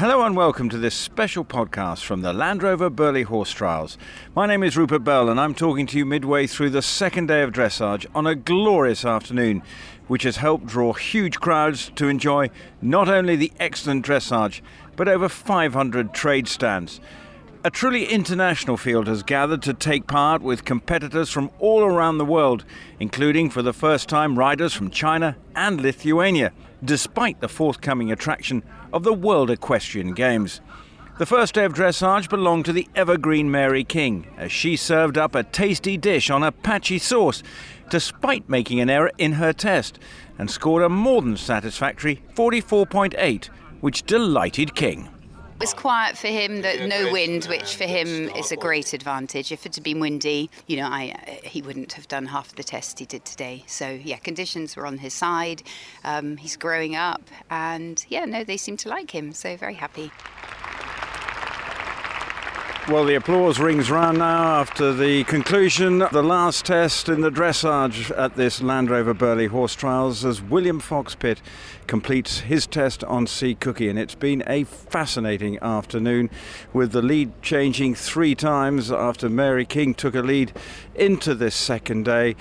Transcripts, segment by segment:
Hello and welcome to this special podcast from the Land Rover Burghley Horse Trials. My name is Rupert Bell and I'm talking to you midway through the second day of dressage on a glorious afternoon, which has helped draw huge crowds to enjoy not only the excellent dressage, but over 500 trade stands. A truly international field has gathered to take part with competitors from all around the world, including for the first time riders from China and Lithuania, despite the forthcoming attraction of the World Equestrian Games. The first day of dressage belonged to the evergreen Mary King, as she served up a tasty dish on Apache Sauce, despite making an error in her test, and scored a more than satisfactory 44.8, which delighted King. It was quiet for him, that no wind, which for him is a great advantage. If it had been windy, you know, I, he wouldn't have done half the test he did today. So yeah, conditions were on his side. Um, he's growing up, and yeah, no, they seem to like him. So very happy. Well, the applause rings round now after the conclusion of the last test in the dressage at this Land Rover Burghley Horse Trials as William Fox-Pitt completes his test on Sea Cookie. And it's been a fascinating afternoon with the lead changing three times after Mary King took a lead into this second day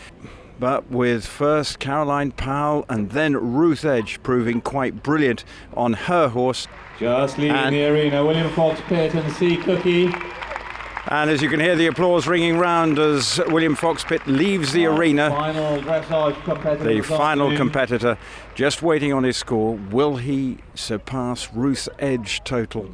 but with first Caroline Powell and then Ruth Edge proving quite brilliant on her horse. Just leaving the arena, William Fox-Pitt and Sea Cookie. And as you can hear the applause ringing round as William Fox-Pitt leaves the arena, final the final competitor just waiting on his score. Will he surpass Ruth Edge total?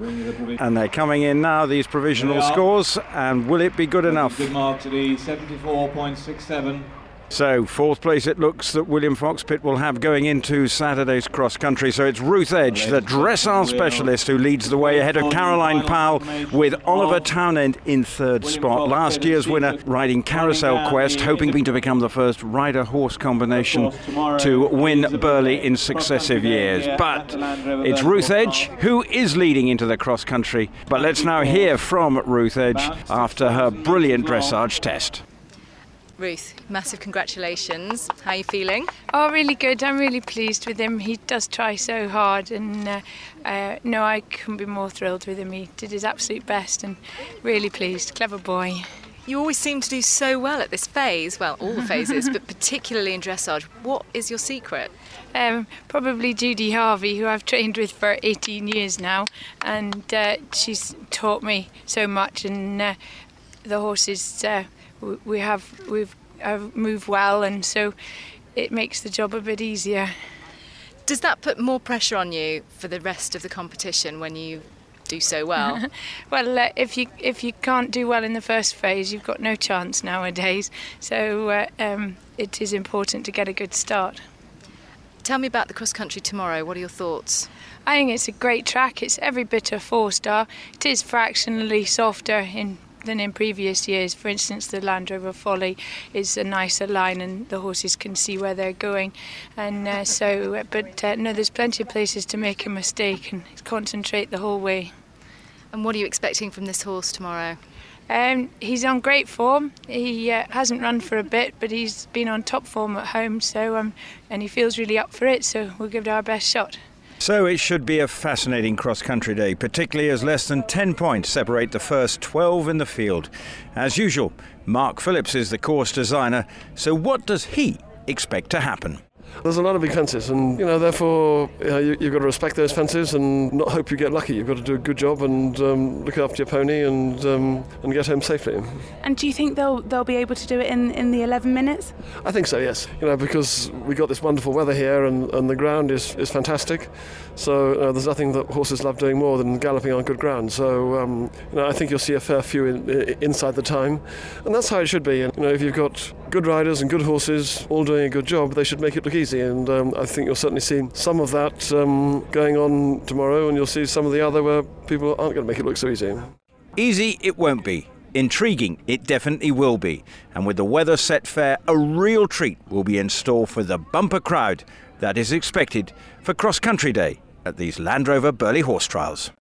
And they're coming in now, these provisional scores, and will it be good enough? Good mark to the 74.67. So, fourth place it looks that William Fox-Pitt will have going into Saturday's cross country. So it's Ruth Edge, the dressage specialist, who leads the way ahead of Caroline Powell with Oliver Townend in third spot. Last year's winner riding Carousel Quest, hoping to become the first rider horse combination to win Burghley in successive years. But it's Ruth Edge who is leading into the cross country. But let's now hear from Ruth Edge after her brilliant dressage test. Ruth, massive congratulations. How are you feeling? Oh, really good. I'm really pleased with him. He does try so hard, and uh, uh, no, I couldn't be more thrilled with him. He did his absolute best, and really pleased. Clever boy. You always seem to do so well at this phase, well, all the phases, but particularly in dressage. What is your secret? Um, probably Judy Harvey, who I've trained with for 18 years now, and uh, she's taught me so much, and uh, the horses uh, we have we've have moved well, and so it makes the job a bit easier. Does that put more pressure on you for the rest of the competition when you do so well? well, uh, if you if you can't do well in the first phase, you've got no chance nowadays. So uh, um, it is important to get a good start. Tell me about the cross country tomorrow. What are your thoughts? I think it's a great track. It's every bit a four star. It is fractionally softer in than in previous years. For instance, the Land Rover Folly is a nicer line and the horses can see where they're going. And uh, so, uh, but uh, no, there's plenty of places to make a mistake and concentrate the whole way. And what are you expecting from this horse tomorrow? Um, he's on great form. He uh, hasn't run for a bit, but he's been on top form at home. So, um, and he feels really up for it. So we'll give it our best shot. So it should be a fascinating cross country day, particularly as less than 10 points separate the first 12 in the field. As usual, Mark Phillips is the course designer, so what does he expect to happen? There's a lot of big fences, and you know, therefore, you know, you, have got to respect those fences and not hope you get lucky. You've got to do a good job and um, look after your pony and um, and get home safely. And do you think they'll they'll be able to do it in, in the 11 minutes? I think so. Yes. You know, because we got this wonderful weather here, and, and the ground is, is fantastic. So uh, there's nothing that horses love doing more than galloping on good ground. So um, you know, I think you'll see a fair few in, inside the time, and that's how it should be. And, you know, if you've got good riders and good horses all doing a good job, they should make it look easy. And um, I think you'll certainly see some of that um, going on tomorrow, and you'll see some of the other where people aren't going to make it look so easy. Easy it won't be. Intriguing, it definitely will be. And with the weather set fair, a real treat will be in store for the bumper crowd that is expected for Cross Country Day at these Land Rover Burghley Horse Trials.